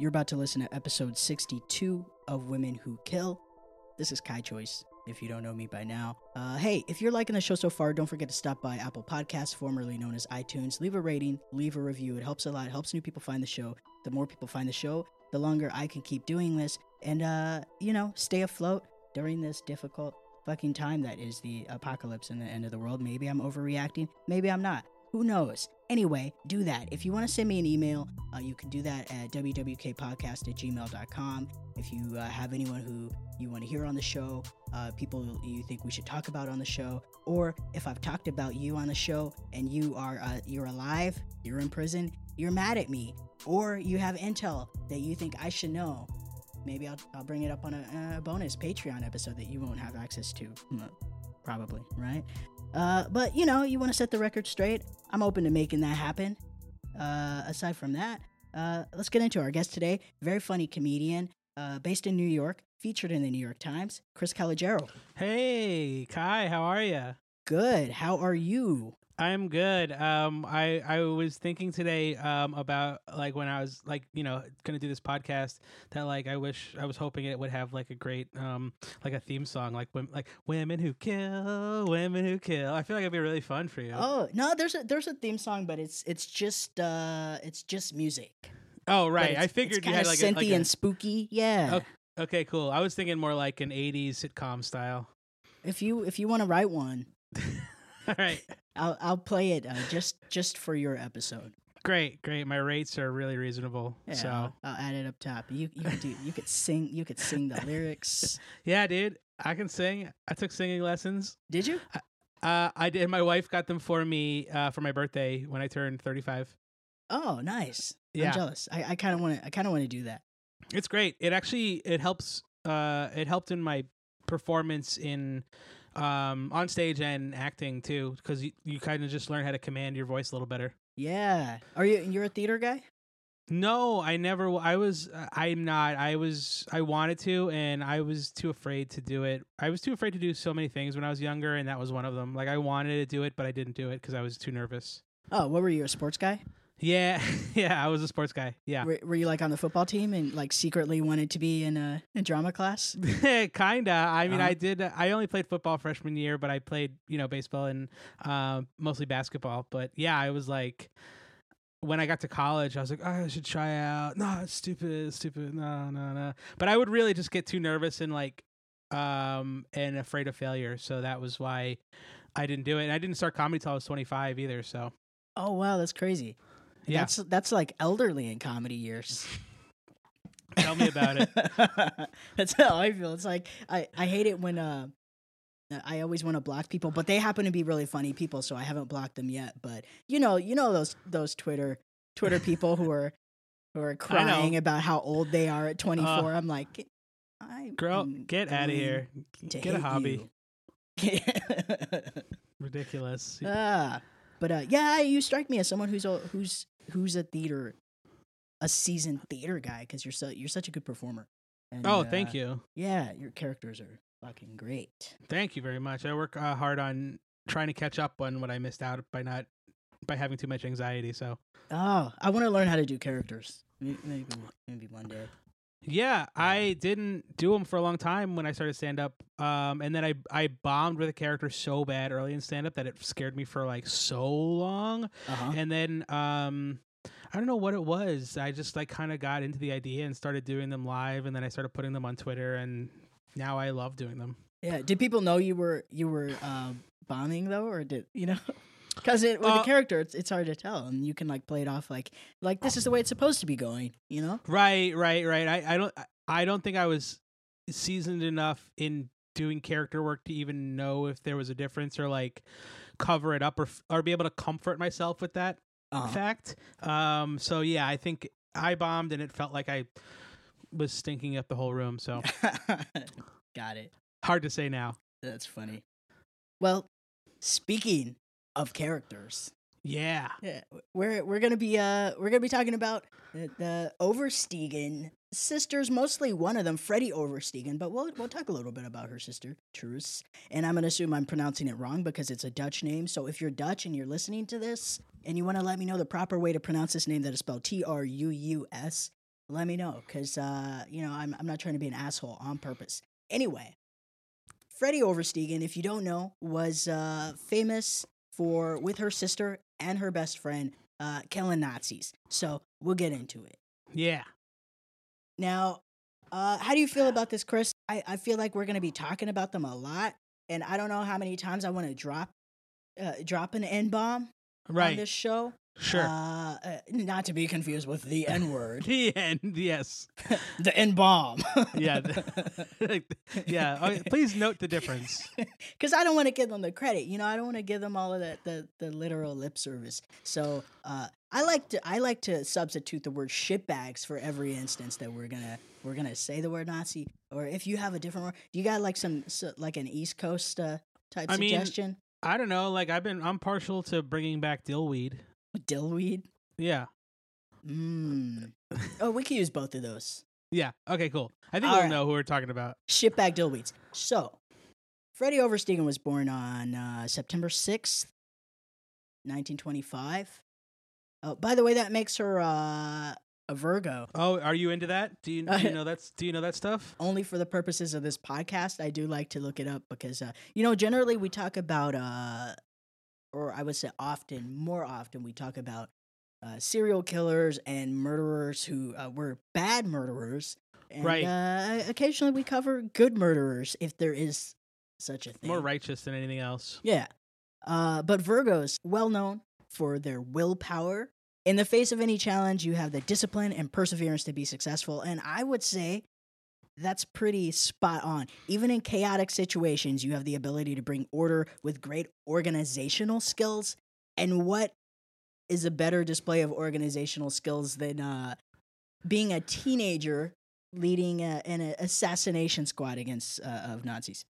You're about to listen to episode 62 of Women Who Kill. This is Kai Choice, if you don't know me by now. Uh, hey, if you're liking the show so far, don't forget to stop by Apple Podcasts, formerly known as iTunes. Leave a rating, leave a review. It helps a lot. It helps new people find the show. The more people find the show, the longer I can keep doing this and, uh, you know, stay afloat during this difficult fucking time that is the apocalypse and the end of the world. Maybe I'm overreacting. Maybe I'm not. Who knows? Anyway, do that. If you want to send me an email, uh, you can do that at wwkpodcast at gmail.com. If you uh, have anyone who you want to hear on the show, uh, people you think we should talk about on the show, or if I've talked about you on the show and you are uh, you're alive, you're in prison, you're mad at me, or you have intel that you think I should know, maybe I'll, I'll bring it up on a, a bonus Patreon episode that you won't have access to. Probably, right? Uh, but you know, you want to set the record straight. I'm open to making that happen. Uh, aside from that, uh, let's get into our guest today. Very funny comedian, uh, based in New York, featured in the New York Times. Chris Calogero. Hey, Kai, how are you? Good. How are you? I'm good. Um, I I was thinking today um about like when I was like you know gonna do this podcast that like I wish I was hoping it would have like a great um like a theme song like women like women who kill women who kill. I feel like it'd be really fun for you. Oh no, there's a there's a theme song, but it's it's just uh it's just music. Oh right, I figured it's you had like a, synthy like a- and spooky. Yeah. Okay. okay, cool. I was thinking more like an '80s sitcom style. If you if you want to write one, All right, I'll I'll play it uh, just just for your episode. great, great. My rates are really reasonable. Yeah, So I'll, I'll add it up top. You you could do you could sing you could sing the lyrics. yeah, dude, I can sing. I took singing lessons. Did you? Uh, I did. My wife got them for me uh, for my birthday when I turned 35. Oh, nice. Yeah. I'm jealous. I, I kind of want to. I kind of want to do that. It's great. It actually it helps. Uh, it helped in my performance in um on stage and acting too because you, you kind of just learn how to command your voice a little better. Yeah. Are you? You're a theater guy. No, I never. I was. uh, I'm not. I was. I wanted to, and I was too afraid to do it. I was too afraid to do so many things when I was younger, and that was one of them. Like I wanted to do it, but I didn't do it because I was too nervous. Oh, what were you? A sports guy? Yeah, yeah. I was a sports guy. Yeah. Were, were you like on the football team and like secretly wanted to be in a, a drama class? Kinda. I mean, Uh-huh. I did. I only played football freshman year, but I played, you know, baseball and uh, mostly basketball. But yeah, I was like, when I got to college, I was like, oh, I should try out. No, it's stupid, it's stupid. No, no, no. But I would really just get too nervous and like, um, and afraid of failure. So that was why I didn't do it. And I didn't start comedy till I was 25 either. So Oh wow, that's crazy. Yeah. That's that's like elderly in comedy years. tell me about it. That's how I feel. It's like I, I hate it when uh I always want to block people, but they happen to be really funny people, so I haven't blocked them yet. But you know, you know those those Twitter Twitter people who are who are crying about how old they are at 24. I'm like, I Girl, get out of here. Get a hobby. Ridiculous. ah, but uh, yeah, you strike me as someone who's who's who's a theater, a seasoned theater guy because you're so you're such a good performer. And, Oh, uh, thank you. Yeah, your characters are fucking great. Thank you very much. I work uh, hard on trying to catch up on what I missed out by not by having too much anxiety. So Oh, I want to learn how to do characters. Maybe maybe, maybe one day. Yeah, I didn't do them for a long time when I started stand up, um, and then I I bombed with a character so bad early in stand up that it scared me for like so long, Uh-huh. and then um. I don't know what it was. I just like kind of got into the idea and started doing them live, and then I started putting them on Twitter, and now I love doing them. Yeah. Did people know you were you were uh, bombing though, or did you know? Because with Uh, a character, it's it's hard to tell, and you can like play it off like like this is the way it's supposed to be going. You know? Right, right, right. I, I don't I don't think I was seasoned enough in doing character work to even know if there was a difference or like cover it up or or be able to comfort myself with that Uh-huh. fact. Um so yeah, I think I bombed and it felt like I was stinking up the whole room. So Got it. hard to say now. That's funny. Well, speaking of characters, Yeah. yeah, we're we're gonna be uh we're gonna be talking about the, the Oversteegen sisters. Mostly one of them, Freddie Oversteegen, but we'll we'll talk a little bit about her sister, Truus. And I'm gonna assume I'm pronouncing it wrong because it's a Dutch name. So if you're Dutch and you're listening to this and you want to let me know the proper way to pronounce this name that is spelled T R U U S, let me know because uh, you know I'm I'm not trying to be an asshole on purpose. Anyway, Freddie Oversteegen, if you don't know, was uh, famous for with her sister and her best friend uh, killing Nazis. So we'll get into it. Yeah. Now, uh, how do you feel about this, Chris? I, I feel like we're going to be talking about them a lot, and I don't know how many times I want to drop uh, drop an N bomb on Right. this show. Sure. Uh, uh, not to be confused with the N word, the end. Yes. the N bomb. Yeah. the- yeah. Okay, please note the difference. because I don't want to give them the credit. You know, I don't want to give them all of that the the literal lip service. So uh, I like to I like to substitute the word shitbags for every instance that we're gonna we're gonna say the word Nazi. Or if you have a different word, do you got like some so, like an East Coast uh, type I mean, suggestion? I don't know. Like I've been, I'm partial to bringing back dillweed. Dillweed. Yeah. Mm. Oh, we can use both of those. Yeah. Okay. Cool. I think All we'll right. know who we're talking about. Shitbag dillweeds. So, Freddie Oversteegen was born on uh, September 6th, 1925. Oh, by the way, that makes her uh, a Virgo. Oh, are you into that? Do you, do you know that's do you know that stuff? Only for the purposes of this podcast, I do like to look it up because, uh, you know, generally we talk about, uh, or I would say often, more often, we talk about uh, serial killers and murderers who uh, were bad murderers. And, Right. Uh, occasionally we cover good murderers if there is such a thing. More righteous than anything else. Yeah. Uh, but Virgos, well known for their willpower. In the face of any challenge, you have the discipline and perseverance to be successful. And I would say that's pretty spot on. Even in chaotic situations, you have the ability to bring order with great organizational skills. And what is a better display of organizational skills than uh, being a teenager leading a, an assassination squad against uh, of Nazis?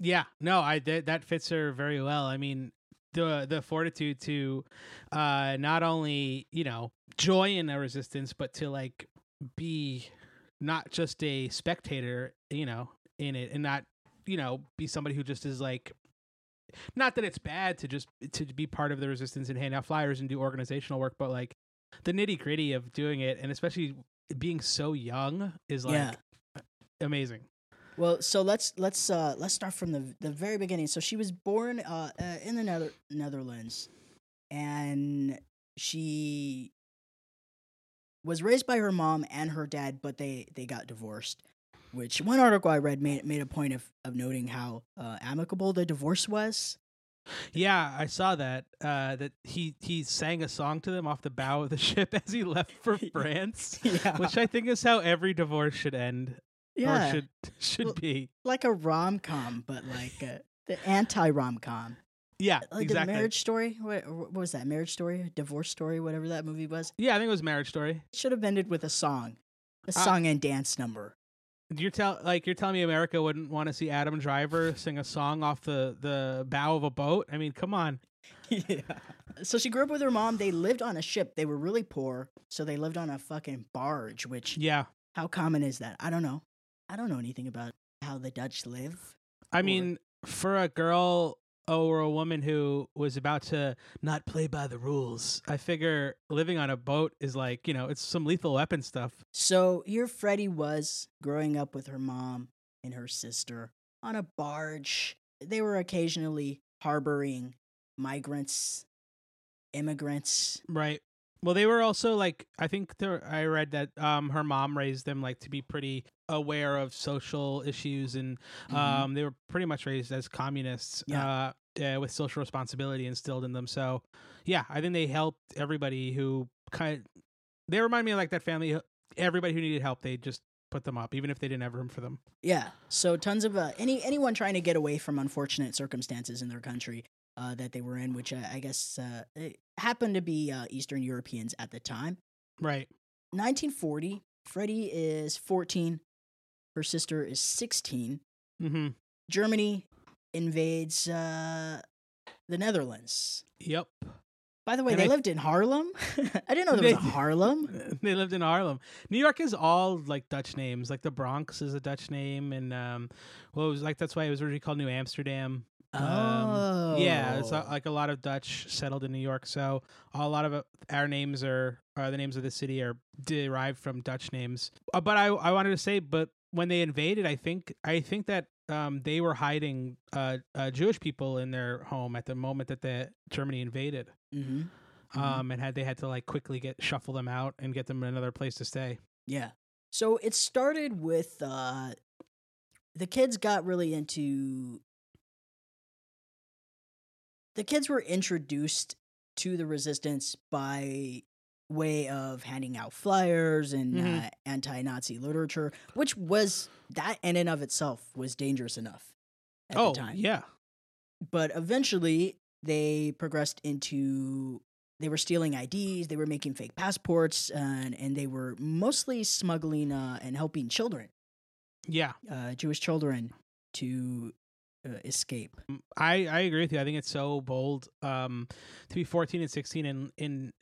Yeah, no, I that that fits her very well. I mean, the the fortitude to uh not only, you know, join a resistance, but to like be not just a spectator, you know, in it and not, you know, be somebody who just is like not that it's bad to just to be part of the resistance and hand out flyers and do organizational work, but like the nitty gritty of doing it and especially being so young is like Yeah. amazing. Well, so let's let's uh, let's start from the the very beginning. So she was born uh, uh, in the Nether- Netherlands, and she was raised by her mom and her dad, but they they got divorced. Which one article I read made made a point of of noting how uh, amicable the divorce was. Yeah, I saw that. Uh, that he he sang a song to them off the bow of the ship as he left for France, yeah, which I think is how every divorce should end yeah, or should should Well, be. like a rom com, but like uh, the anti rom com. Yeah, Like exactly. the marriage story. What, what was that? Marriage story, divorce story, whatever that movie was. Yeah, I think it was Marriage Story. It should have ended with a song, a Uh, song and dance number. You're tell like you're telling me America wouldn't want to see Adam Driver sing a song off the the bow of a boat? I mean, come on. yeah. So she grew up with her mom. They lived on a ship. They were really poor, so they lived on a fucking barge. Which Yeah, how common is that? I don't know. I don't know anything about how the Dutch live. I Or- mean, for a girl or a woman who was about to not play by the rules, I figure living on a boat is like you know it's some lethal weapon stuff. So here Freddie was growing up with her mom and her sister on a barge. They were occasionally harboring migrants, immigrants. Right. Well, they were also like I think I read that um her mom raised them like to be pretty aware of social issues and Mhm. um they were pretty much raised as communists Yeah. uh yeah, with social responsibility instilled in them. So, yeah, I think they helped everybody who kind Of, they remind me of like that family everybody who needed help, they just put them up even if they didn't have room for them. Yeah. So tons of uh, any anyone trying to get away from unfortunate circumstances in their country uh, that they were in, which uh, I guess uh, it happened to be uh, Eastern Europeans at the time. Right. 1940. Freddie is 14. Her sister is 16. Mhm. Germany invades uh, the Netherlands. Yep. By the way, And they I- lived in Haarlem. I didn't know there was a Harlem. they lived in Haarlem. New York is all like Dutch names. Like the Bronx is a Dutch name, and um, well, it was like that's why it was originally called New Amsterdam. Um, yeah, it's uh, Oh. like a lot of Dutch settled in New York, so a lot of uh, our names are, uh, the names of the city are derived from Dutch names. Uh, but I, I wanted to say, but when they invaded, I think, I think that um, they were hiding uh, uh, Jewish people in their home at the moment that the Germany invaded, Mm-hmm. Mhm. um, and had they had to like quickly get shuffle them out and get them another place to stay. Yeah. So it started with uh the kids got really into the kids were introduced to the resistance by way of handing out flyers and Mhm. uh, anti-Nazi literature, which was that in and of itself was dangerous enough at oh, the time. yeah, But eventually they progressed into they were stealing IDs, they were making fake passports, and and they were mostly smuggling uh, and helping children, yeah. uh, Jewish children, to uh, escape. Mm, I, I agree with you. I think it's so bold um, to be 14 and 16 and, and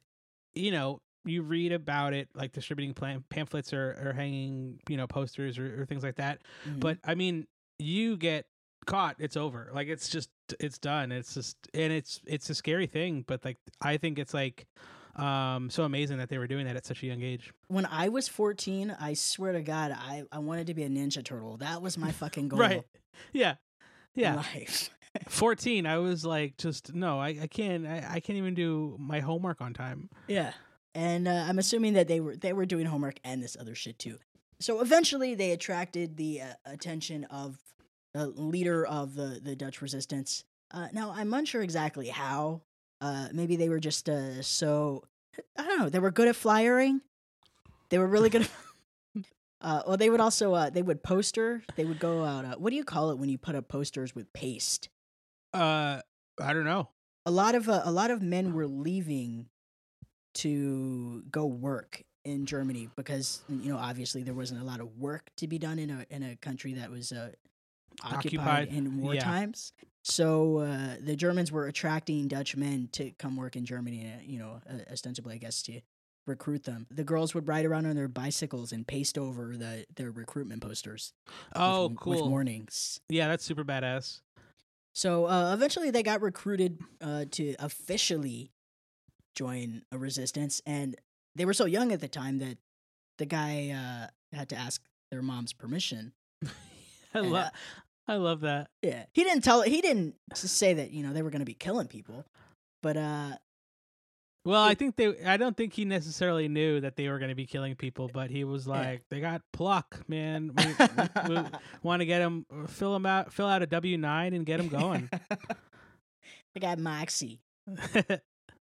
you know, you read about it like distributing plan- pamphlets or, or hanging, you know, posters or, or things like that. Mhm. But I mean, you get caught, it's over. Like it's just, it's done. It's just, and it's, it's a scary thing. But like, I think it's like, um, so amazing that they were doing that at such a young age. when I was fourteen, I swear to God, I, I wanted to be a Ninja Turtle. That was my fucking goal. Right. Yeah. Yeah. life. 14, I was like, just, no, I, I can't, I, I can't even do my homework on time. Yeah, and uh, I'm assuming that they were they were doing homework and this other shit too. So eventually, they attracted the uh, attention of the leader of the the Dutch resistance. Uh, now, I'm unsure exactly how. Uh, maybe they were just uh, so I don't know. They were good at flyering. They were really good. Uh, well, they would also uh, they would poster. They would go out. Uh, what do you call it when you put up posters with paste? Uh, I don't know. a lot of uh, a lot of men were leaving to go work in Germany because you know obviously there wasn't a lot of work to be done in a in a country that was uh, occupied, Occupied, in war yeah. times. So uh, the Germans were attracting Dutch men to come work in Germany. uh, You know, uh, ostensibly, I guess to recruit them. The girls would ride around on their bicycles and paste over the their recruitment posters. with- Oh, with, cool. warnings. Yeah, that's super badass. So uh, eventually, they got recruited uh, to officially join a resistance, and they were so young at the time that the guy uh, had to ask their mom's permission. I And, love uh, I love that. Yeah, he didn't tell. He didn't say that you know they were going to be killing people, but uh, Well, I think they I don't think he necessarily knew that they were going to be killing people, but he was Yeah. like, they got pluck, man. We, want to get him fill him out fill out a W9 and get him going. they got Moxie.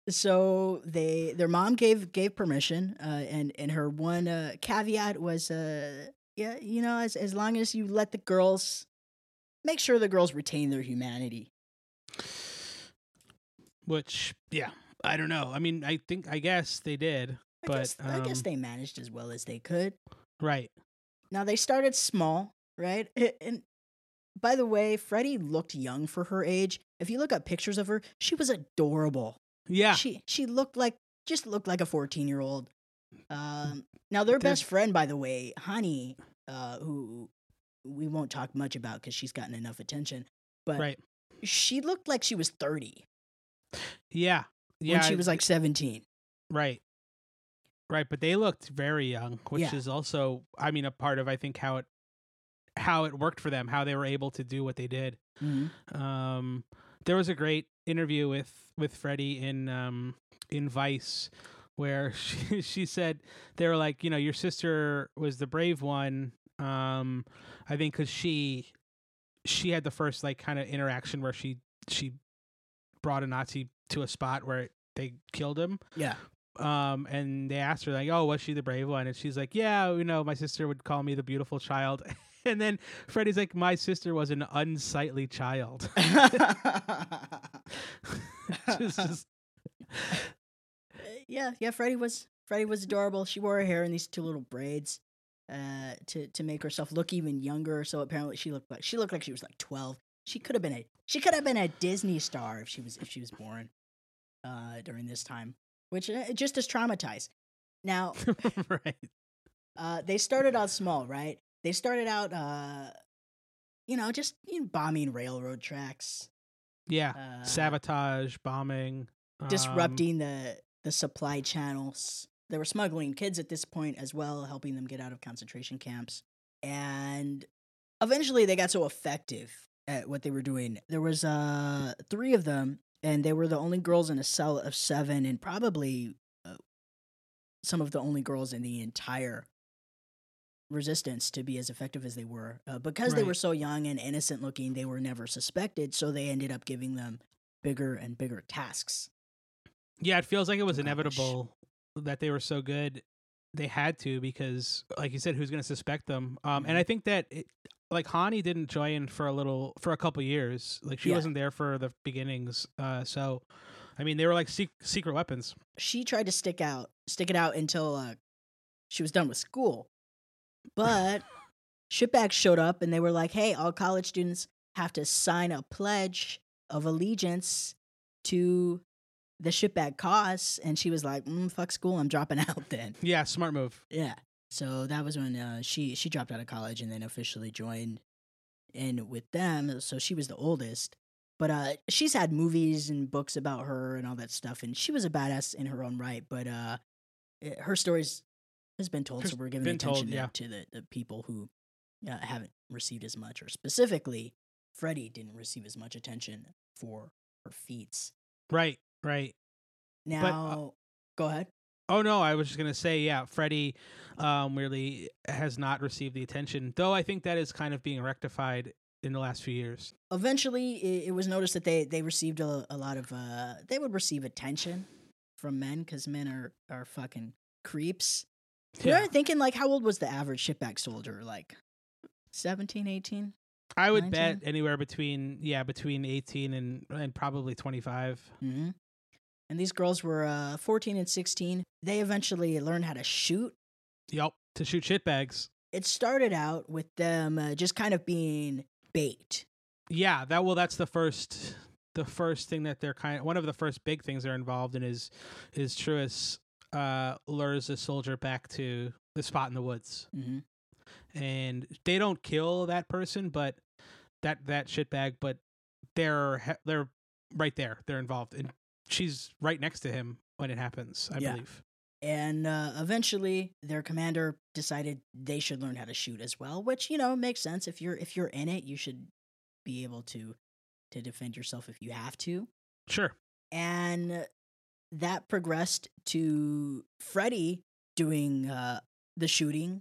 So they their mom gave gave permission, uh, and and her one uh, caveat was, uh, yeah, you know, as as long as you let the girls make sure the girls retain their humanity. Which yeah, I don't know. I mean, I think I guess they did. I But, guess I guess um, they managed as well as they could. Right. Now they started small, right? And by the way, Freddie looked young for her age. If you look up pictures of her, she was adorable. Yeah. She she looked like just looked like a 14-year-old. Um now their best friend by the way, Honey, uh who we won't talk much about cuz she's gotten enough attention, but right. she looked like she was 30 Yeah. Yeah. when she was like 17. Right. Right, but they looked very young, which Yeah. is also I mean a part of I think how it how it worked for them, how they were able to do what they did. Um there was a great interview with with Freddie in um in Vice where she she said they were like, you know, your sister was the brave one um I think cuz she she had the first like kind of interaction where she she brought a Nazi to a spot where they killed him Yeah. um and they asked her like oh was she the brave one and she's like yeah you know my sister would call me the beautiful child and then freddie's like my sister was an unsightly child It's just yeah, yeah. Freddie was Freddie was adorable. She wore her hair in these two little braids, uh, to to make herself look even younger. So apparently she looked like she looked like she was like twelve. She could have been a she could have been a Disney star if she was if she was born, uh, during this time, which uh, just as traumatized. Now, right uh, they started out small, right? They started out, uh, you know, just you know, bombing railroad tracks, Yeah, uh, sabotage, bombing, um, disrupting the the supply channels. They were smuggling kids at this point as well, helping them get out of concentration camps. And eventually they got so effective at what they were doing. There was uh 3 of them and they were the only girls in a cell of 7 and probably uh, some of the only girls in the entire resistance to be as effective as they were. Uh, because they were so young and innocent looking, they were never suspected, so they ended up giving them bigger and bigger tasks. Yeah, it feels like it was accomplish. inevitable that they were so good. They had to because, like you said, who's going to suspect them? Um, and Mhm. I think that it, like Hannie didn't join for a little for a couple years. Like she Yeah. wasn't there for the beginnings. Uh, so I mean, they were like sec- secret weapons. she tried to stick out stick it out until uh, she was done with school but shipbags showed up and they were like hey all college students have to sign a pledge of allegiance to the shipbag cause and she was like mm, fuck school i'm dropping out then Yeah, smart move. yeah so that was when uh, she she dropped out of college and then officially joined in with them so she was the oldest but uh she's had movies and books about her and all that stuff and she was a badass in her own right but uh it- her stories has been told so we're giving told, attention to- yeah. to the, the people who uh, haven't received as much or specifically freddie didn't receive as much attention for her feats Right, right. now go ahead Oh no, I was just gonna say, yeah, Freddie um, really has not received the attention, though. I think that is kind of being rectified in the last few years. eventually it, it was noticed that they they received a, a lot of uh they would receive attention from men because men are are fucking creeps Yeah. are thinking like how old was the average shipback soldier like 17 18 I would 19? bet anywhere between yeah between eighteen and and probably twenty five. mm-hmm. And these girls were uh 14 and 16 they eventually learned how to shoot Yep, to shoot shitbags. it started out with them uh, just kind of being bait Yeah, that well, that's the first the first thing that they're kind of one of the first big things they're involved in is is Truist uh lures a soldier back to the spot in the woods. mm-hmm. and they don't kill that person, but that that shitbag, but they're they're right there. They're involved, and she's right next to him when it happens. I Yeah. believe. and uh, eventually their commander decided they should learn how to shoot as well which you know makes sense if you're if you're in it you should be able to to defend yourself if you have to Sure. and that progressed to Freddie doing uh, the shooting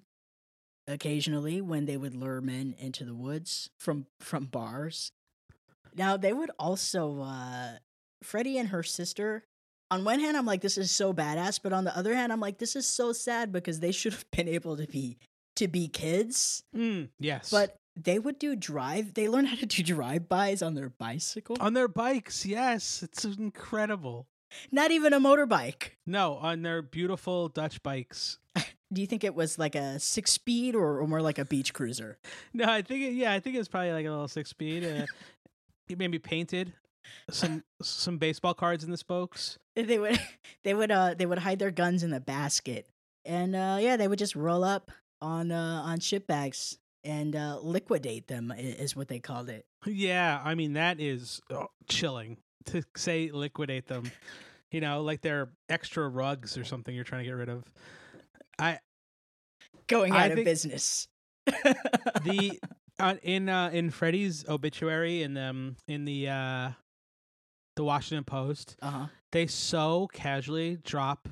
occasionally when they would lure men into the woods from from bars. Now they would also uh, Freddie and her sister. On one hand, I'm like, this is so badass, but on the other hand, I'm like, this is so sad because they should have been able to be to be kids. Mm, yes. But they would do drive. They learn how to do drive bys on their bicycle. on their bikes, yes, it's incredible. Not even a motorbike. No, on their beautiful Dutch bikes. Do you think it was like a six speed or, or more like a beach cruiser? No, I think it, yeah, I think it's probably like a little six speed. Uh, it maybe painted some some baseball cards in the spokes. They would they would uh they would hide their guns in the basket, and uh, yeah, they would just roll up on uh, on ship bags and uh, liquidate them is what they called it. Yeah, I mean that is oh, chilling to say liquidate them. You know, like they're extra rugs or something you're trying to get rid of. I Going I out of business. the uh, in uh, in Freddie's obituary in the in the uh, the Washington Post, uh huh. they so casually drop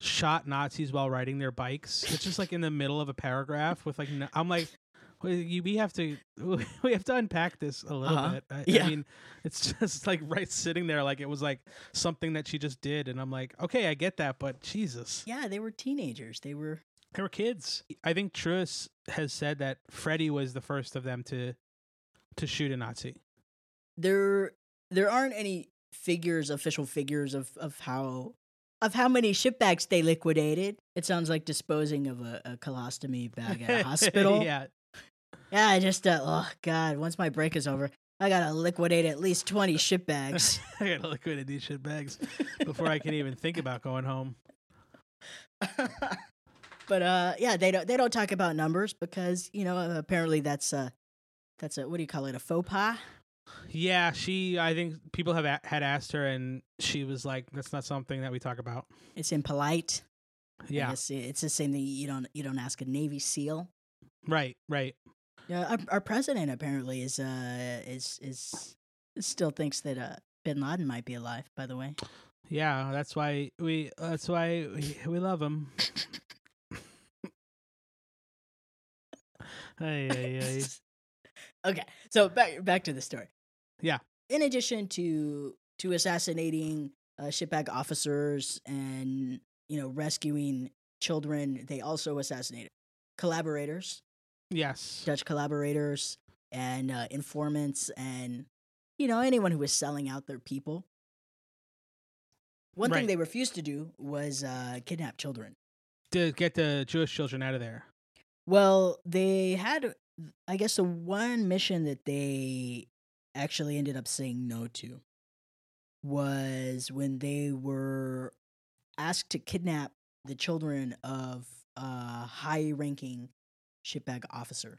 shot Nazis while riding their bikes. It's just like in the middle of a paragraph with like no, I'm like you- we have to we have to unpack this a little Uh-huh. bit. I, Yeah. I mean, it's just like right sitting there like it was like something that she just did and I'm like, "Okay, I get that, but Jesus. Yeah, they were teenagers. They were They were kids." I think Truss has said that Freddie was the first of them to to shoot a Nazi. there. There aren't any figures, official figures of of how of how many ship bags they liquidated. It sounds like disposing of a, a colostomy bag at a hospital. yeah. Yeah, I just uh, oh god, once my break is over, I gotta liquidate at least twenty ship bags. I gotta liquidate these shit bags before I can even think about going home. but uh, yeah, they don't they don't talk about numbers because you know apparently that's uh that's a what do you call it a faux pas? Yeah, she. I think people have a- had asked her, and she was like, "That's not something that we talk about." It's impolite. Yeah, guess it's the same thing. You don't you don't ask a Navy SEAL. right, right. Yeah, our, our president apparently is uh is is still thinks that uh Bin Laden might be alive. By the way, Yeah, that's why we. That's why we, we love him. Ay, ay, ay. okay, so back back to the story. Yeah. In addition to to assassinating uh, shipbag officers and you know rescuing children, they also assassinated collaborators, Yes. Dutch collaborators, and uh, informants, and you know anyone who was selling out their people. One thing they refused to do was uh, kidnap children. To get the Jewish children out of there. Well, they had, I guess, the one mission that they actually ended up saying no to was when they were asked to kidnap the children of a high ranking shipbag officer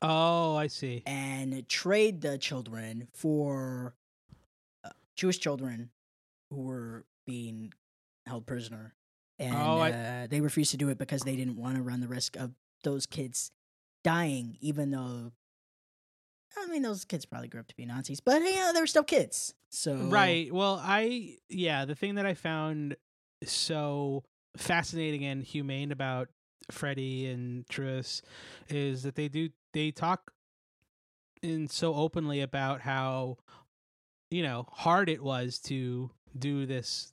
Oh, I see. and trade the children for uh, Jewish children who were being held prisoner. And Oh, I- uh, they refused to do it because they didn't want to run the risk of those kids dying, even though. I mean, those kids probably grew up to be Nazis, but you know, they were still kids. So Right. Well, I yeah, the thing that I found so fascinating and humane about Freddie and Truus is that they do they talk in so openly about how you know hard it was to do this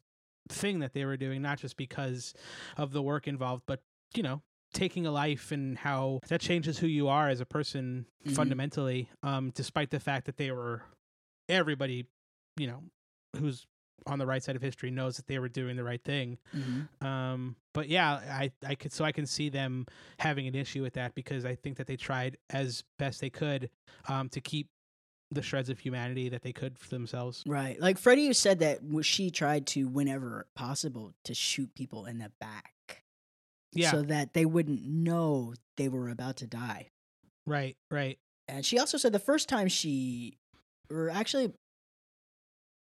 thing that they were doing not just because of the work involved but you know taking a life and how that changes who you are as a person Mhm. fundamentally um despite the fact that they were everybody you know who's on the right side of history knows that they were doing the right thing Mhm. um but yeah i i could so i can see them having an issue with that because i think that they tried as best they could um to keep the shreds of humanity that they could for themselves Right. Like Freddie who said that she tried to, whenever possible, to shoot people in the back. Yeah So that they wouldn't know they were about to die. right right And she also said the first time she, or actually,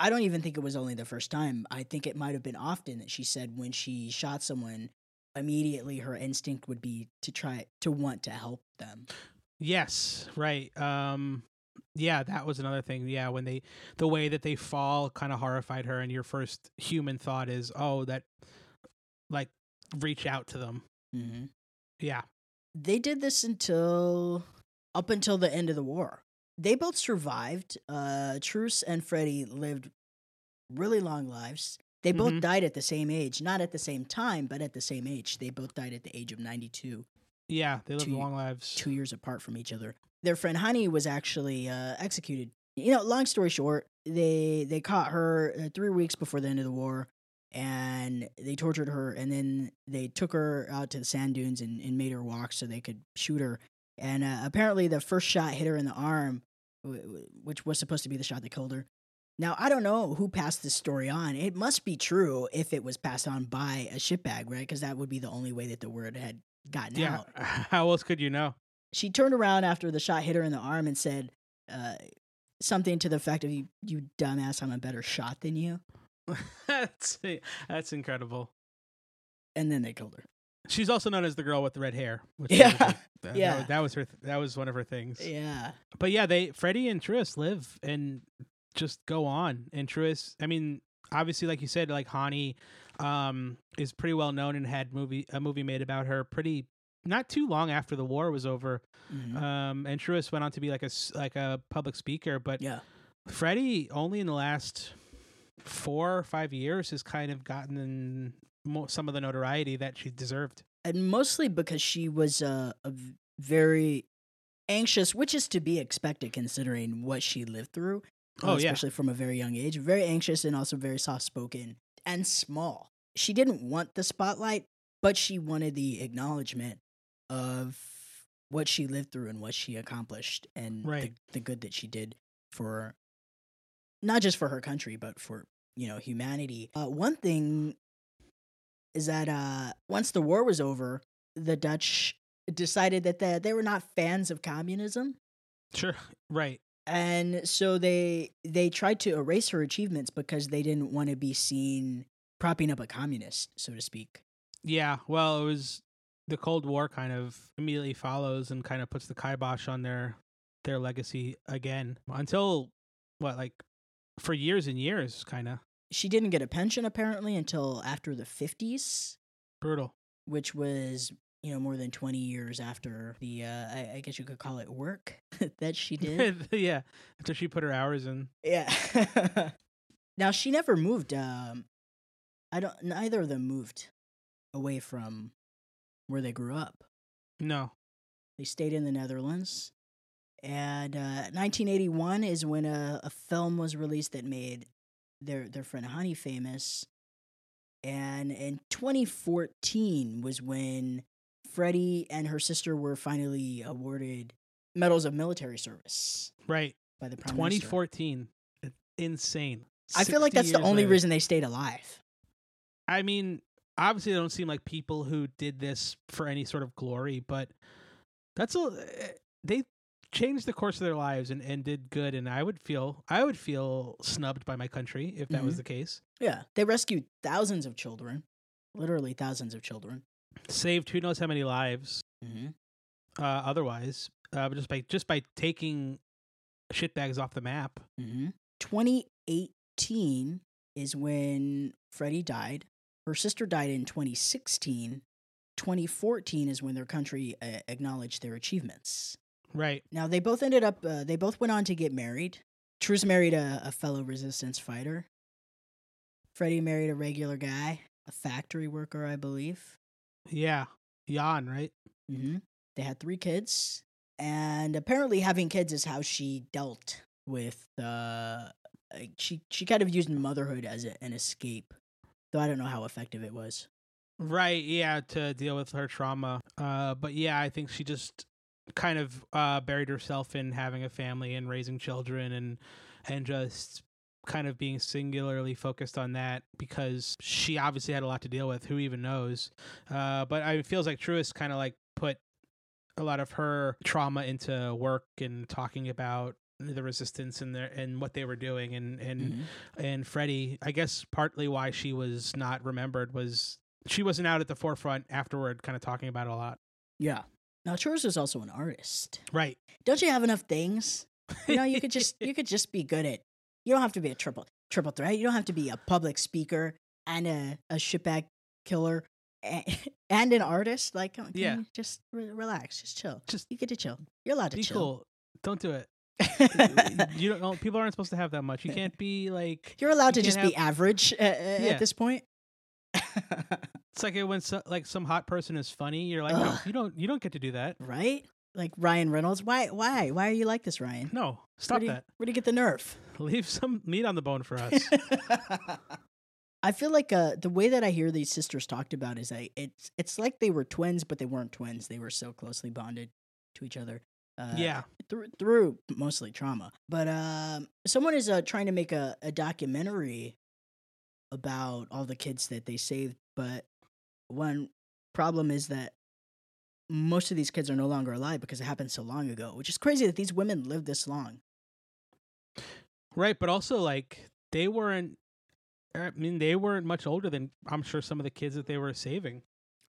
I don't even think it was only the first time. I think it might have been often that she said when she shot someone, immediately her instinct would be to try to want to help them. yes right um yeah that was another thing yeah when they the way that they fall kind of horrified her and your first human thought is oh that like reach out to them Mm-hmm. yeah They did this until up until the end of the war. They both survived. Uh, Truce and Freddie lived really long lives. They both Mhm. died at the same age, not at the same time, but at the same age. They both died at the age of 92. yeah they lived Two- long lives two years apart from each other. Their friend Honey was actually uh, executed. You know, long story short, they they caught her uh, three weeks before the end of the war, and they tortured her, and then they took her out to the sand dunes and, and made her walk so they could shoot her. And uh, apparently, the first shot hit her in the arm, wh- wh- which was supposed to be the shot that killed her. Now, I don't know who passed this story on. It must be true if it was passed on by a shipbag, right? Because that would be the only way that the word had gotten yeah out how else could you know she turned around after the shot hit her in the arm and said uh, something to the effect of "You, you dumbass, I'm a better shot than you." that's that's incredible. And then they killed her. She's also known as the girl with the red hair. Yeah, was yeah. that was, that was her. That was one of her things. Yeah, But yeah, they Freddie and Truist live and just go on. And Truist, I mean, obviously, like you said, like Hannie, um, is pretty well known and had movie a movie made about her pretty not too long after the war was over. Mhm. Um, and Truist went on to be like a like a public speaker, but yeah, Freddie only in the last four or five years has kind of gotten some of the notoriety that she deserved. and mostly because she was a v- very anxious, which is to be expected considering what she lived through. Oh, yeah. especially from a very young age. Very anxious and also very soft spoken and small. She didn't want the spotlight, but she wanted the acknowledgement of what she lived through and what she accomplished and Right. the, the good that she did for not just for her country, but for you know humanity. Uh, one thing is that uh, once the war was over, the Dutch decided that the, they were not fans of communism Sure, right. and so they they tried to erase her achievements because they didn't want to be seen propping up a communist, so to speak. Yeah, well, it was the Cold War kind of immediately follows and kind of puts the kibosh on their their legacy again until what like for years and years kind of She didn't get a pension apparently until after the 50s, brutal. which was you know more than 20 years after the uh, I, I guess you could call it work that she did. yeah, after she put her hours in. yeah. now she never moved. Um, I don't. Neither of them moved away from where they grew up. No. They stayed in the Netherlands. And uh, 1981 is when a, a film was released that made their their friend Honey famous. And in 2014 was when Freddie and her sister were finally awarded medals of military service Right. by the prime 2014. It's insane. I feel like that's the only later. reason they stayed alive. I mean, obviously, they don't seem like people who did this for any sort of glory, but that's a they changed the course of their lives and, and did good. And I would feel I would feel snubbed by my country if that was Mhm. the case. Yeah, they rescued thousands of children, literally thousands of children. Saved who knows how many lives Mm-hmm. uh, otherwise, uh, just by just by taking shitbags off the map. Mm-hmm. 2018 is when Freddie died. Her sister died in 2016. 2014 is when their country uh, acknowledged their achievements. Right. Now they both ended up. Uh, they both went on to get married. Truce married a, a fellow resistance fighter. Freddie married a regular guy, a factory worker, I believe. Yeah. Jan. Right. Mm-hmm. They had three kids, and apparently having kids is how she dealt with. Uh, she she kind of used motherhood as a, an escape, though I don't know how effective it was. Right, yeah, to deal with her trauma. Uh, but yeah, I think she just kind of uh, buried herself in having a family and raising children and and just kind of being singularly focused on that because she obviously had a lot to deal with. Who even knows? Uh, but I, it feels like Truist kind of like put a lot of her trauma into work and talking about the resistance and their and what they were doing and and Mhm. and Freddie, I guess partly why she was not remembered was she wasn't out at the forefront afterward, kind of talking about it a lot. Yeah. Now Church is also an artist. Right. Don't you have enough things? You know, you could just you could just be good at. You don't have to be a triple triple threat. You don't have to be a public speaker and a a shitbag killer and, and an artist. Like, can Yeah. you just re- relax, just chill. Just You get to chill. You're allowed to be chill. cool. Don't do it. you don't know. People aren't supposed to have that much. You can't be like. You're allowed to just can't be average uh, uh, Yeah. at this point. It's like when so, like some hot person is funny. You're like, no, you don't. You don't get to do that. right? Like Ryan Reynolds. Why? Why? Why are you like this, Ryan? No, Where stop do you, that. Where do you get the nerve? Leave some meat on the bone for us. I feel like uh, the way that I hear these sisters talked about is I it's it's like they were twins, but they weren't twins. They were so closely bonded to each other. Uh, yeah. through, through mostly trauma. But um, someone is uh, trying to make a, a documentary about all the kids that they saved. But one problem is that most of these kids are no longer alive because it happened so long ago, which is crazy that these women lived this long. Right, but also like they weren't. I mean, they weren't much older than I'm sure some of the kids that they were saving.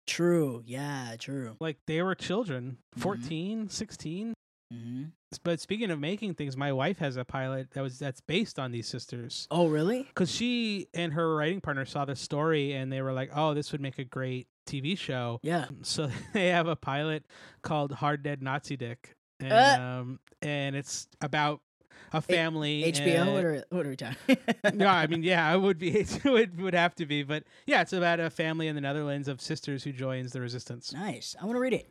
True. Yeah, true. Like they were children, Mhm. 14, 16. Hmm But speaking of making things, my wife has a pilot that was that's based on these sisters. Oh, really? Because she and her writing partner saw the story and they were like, "Oh, this would make a great TV show." Yeah. So they have a pilot called Hard Dead Nazi Dick, and Uh. um, and it's about a family. HBO? and- What are, what are we talking? no, I mean, yeah, it would be, it would would have to be, but yeah, it's about a family in the Netherlands of sisters who joins the resistance. nice. I want to read it.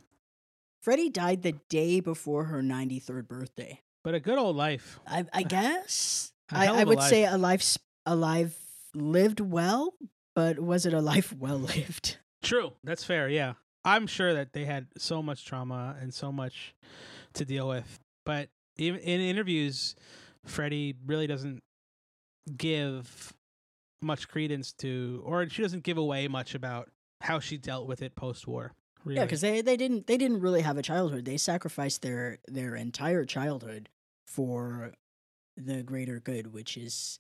Freddie died the day before her 93rd birthday. But a good old life. I, I guess. I, I would say a life, a life lived well, but was it a life well lived? True, that's fair. Yeah, I'm sure that they had so much trauma and so much to deal with. But even in interviews, Freddie really doesn't give much credence to, or she doesn't give away much about how she dealt with it post-war. Really. Yeah, because they, they didn't they didn't really have a childhood. They sacrificed their their entire childhood for the greater good, which is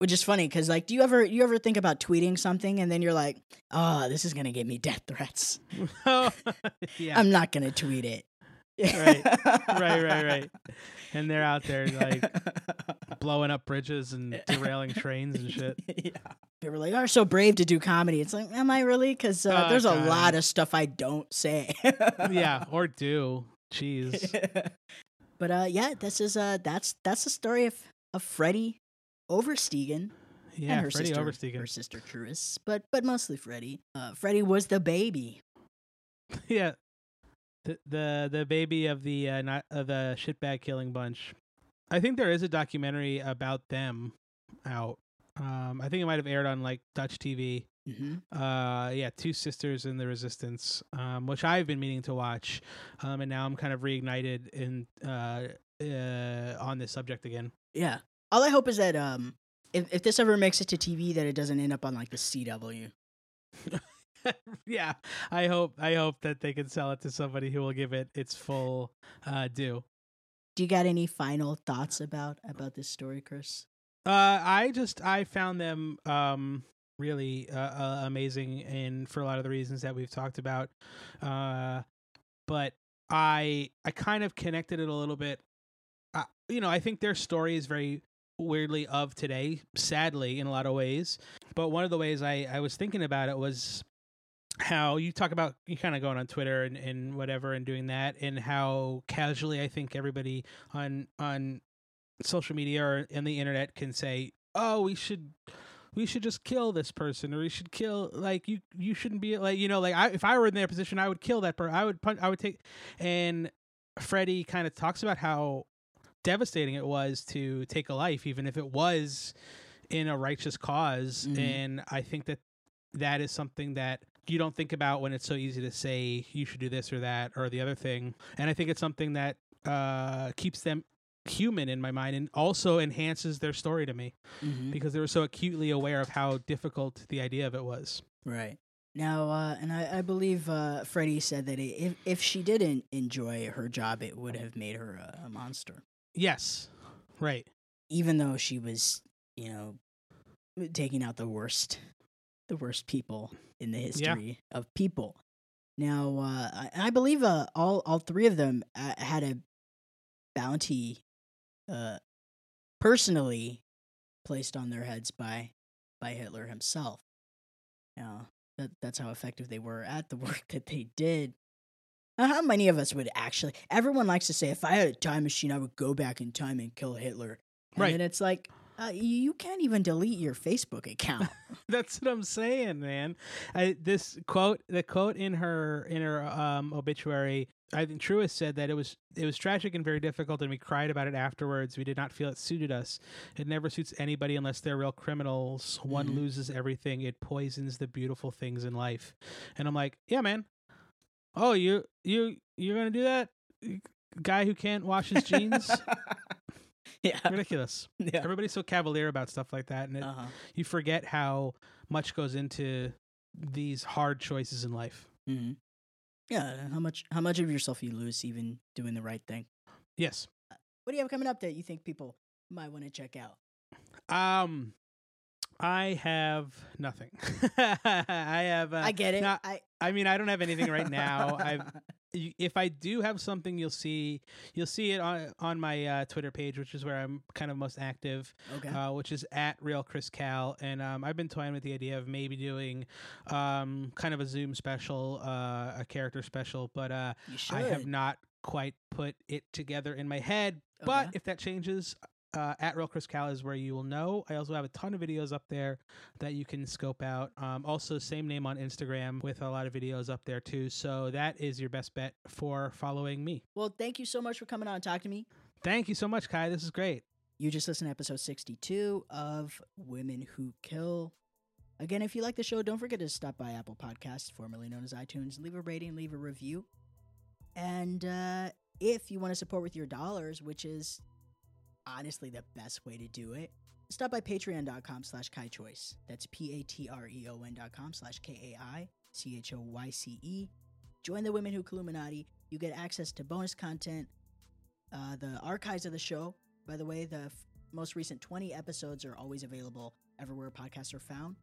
which is funny because like do you ever you ever think about tweeting something and then you're like oh this is gonna get me death threats oh, yeah. i'm not gonna tweet it Right. right, right, right. And they're out there like blowing up bridges and derailing trains and shit. yeah they were like are so brave to do comedy it's like am i really because uh, Oh, there's a lot of stuff i don't say yeah, or do. Jeez. but uh yeah this is uh that's that's the story of of freddie Oversteegen Yeah, and her Freddie sister, Oversteegen. her sister Truus, but but mostly Freddie. Uh, Freddie was the baby. yeah. The the the baby of the uh, not of the shitbag killing bunch. I think there is a documentary about them out. Um, I think it might have aired on like Dutch TV. hmm Uh, yeah, two sisters in the resistance, um, which I've been meaning to watch, um, and now I'm kind of reignited in uh, uh, on this subject again. Yeah. All I hope is that um, if if this ever makes it to TV, that it doesn't end up on like the CW. yeah, I hope I hope that they can sell it to somebody who will give it its full uh, due. Do you got any final thoughts about about this story, Chris? Uh, I just I found them um really uh, uh, amazing, and for a lot of the reasons that we've talked about. Uh, but I I kind of connected it a little bit. Uh, you know, I think their story is very weirdly of today, sadly in a lot of ways. But one of the ways I I was thinking about it was how you talk about you kind of going on Twitter and, and whatever and doing that and how casually I think everybody on on social media or in the internet can say, "Oh, we should we should just kill this person or we should kill like you you shouldn't be like you know like I, if I were in their position I would kill that person. I would punch I would take and Freddie kind of talks about how devastating it was to take a life even if it was in a righteous because Mhm. and I think that that is something that you don't think about when it's so easy to say you should do this or that or the other thing. And i think it's something that uh, keeps them human in my mind and also enhances their story to me Mm-hmm. because they were so acutely aware of how difficult the idea of it was. Right. Now, uh, and I, I believe uh, Freddie said that if if she didn't enjoy her job, it would have made her a, a monster, yes. Right. Even though she was, you know, taking out the worst, the worst people in the history of people. Now, uh, I, I believe uh, all all three of them uh, had a bounty, uh, personally placed on their heads by by Hitler himself. Now, that that's how effective they were at the work that they did. Now, how many of us would actually? Everyone likes to say, "If I had a time machine, I would go back in time and kill Hitler." And Right. then it's like, uh, you can't even delete your Facebook account. that's what i'm saying man. I, this quote the quote in her in her um, obituary i think truus said that it was it was tragic and very difficult and we cried about it afterwards. We did not feel it suited us. It never suits anybody unless they're real criminals. One Mhm. loses everything. It poisons the beautiful things in life. And i'm like yeah man. Oh you you you're gonna do that? Guy who can't wash his jeans yeah. ridiculous yeah. everybody's so cavalier about stuff like that and it, Uh-huh. you forget how much goes into these hard choices in life. hmm Yeah. How much? How much of yourself you lose even doing the right thing? Yes. What do you have coming up that you think people might want to check out? Um I have nothing. I have uh, I get it. no, I I mean I don't have anything right now. I've if I do have something you'll see you'll see it on on my uh, Twitter page which is where I'm kind of most active. okay. uh, which is at real Chris Cal, and um, I've been toying with the idea of maybe doing um, kind of a Zoom special, uh, a character special, but uh. I have not quite put it together in my head. But if that changes, uh, at real Chris Cal is where you will know. I also have a ton of videos up there that you can scope out. Um, also, same name on Instagram with a lot of videos up there too. So that is your best bet for following me. Well, thank you so much for coming on and talking to me. Thank you so much, Kai. This is great. You just listened to episode 62 of Women Who Kill. Again, if you like the show, don't forget to stop by Apple Podcasts, formerly known as iTunes. Leave a rating, leave a review. And uh, if you want to support with your dollars, which is honestly the best way to do it, stop by patreon.com slash kaichoyce. That's P-A-T-R-E-O-N dot com slash K-A-I-C-H-O-Y-C-E. Join the Women Who Illuminati. You get access to bonus content, Uh, the archives of the show, by the way, the f- most recent 20 episodes are always available everywhere podcasts are found.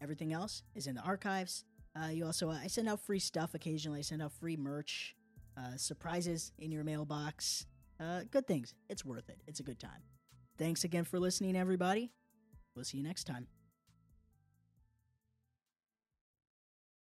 Everything else is in the archives. Uh, you also, I send out free stuff occasionally. I send out free merch, uh, surprises in your mailbox. Uh, good things. It's worth it. It's a good time. Thanks again for listening, everybody. We'll see you next time.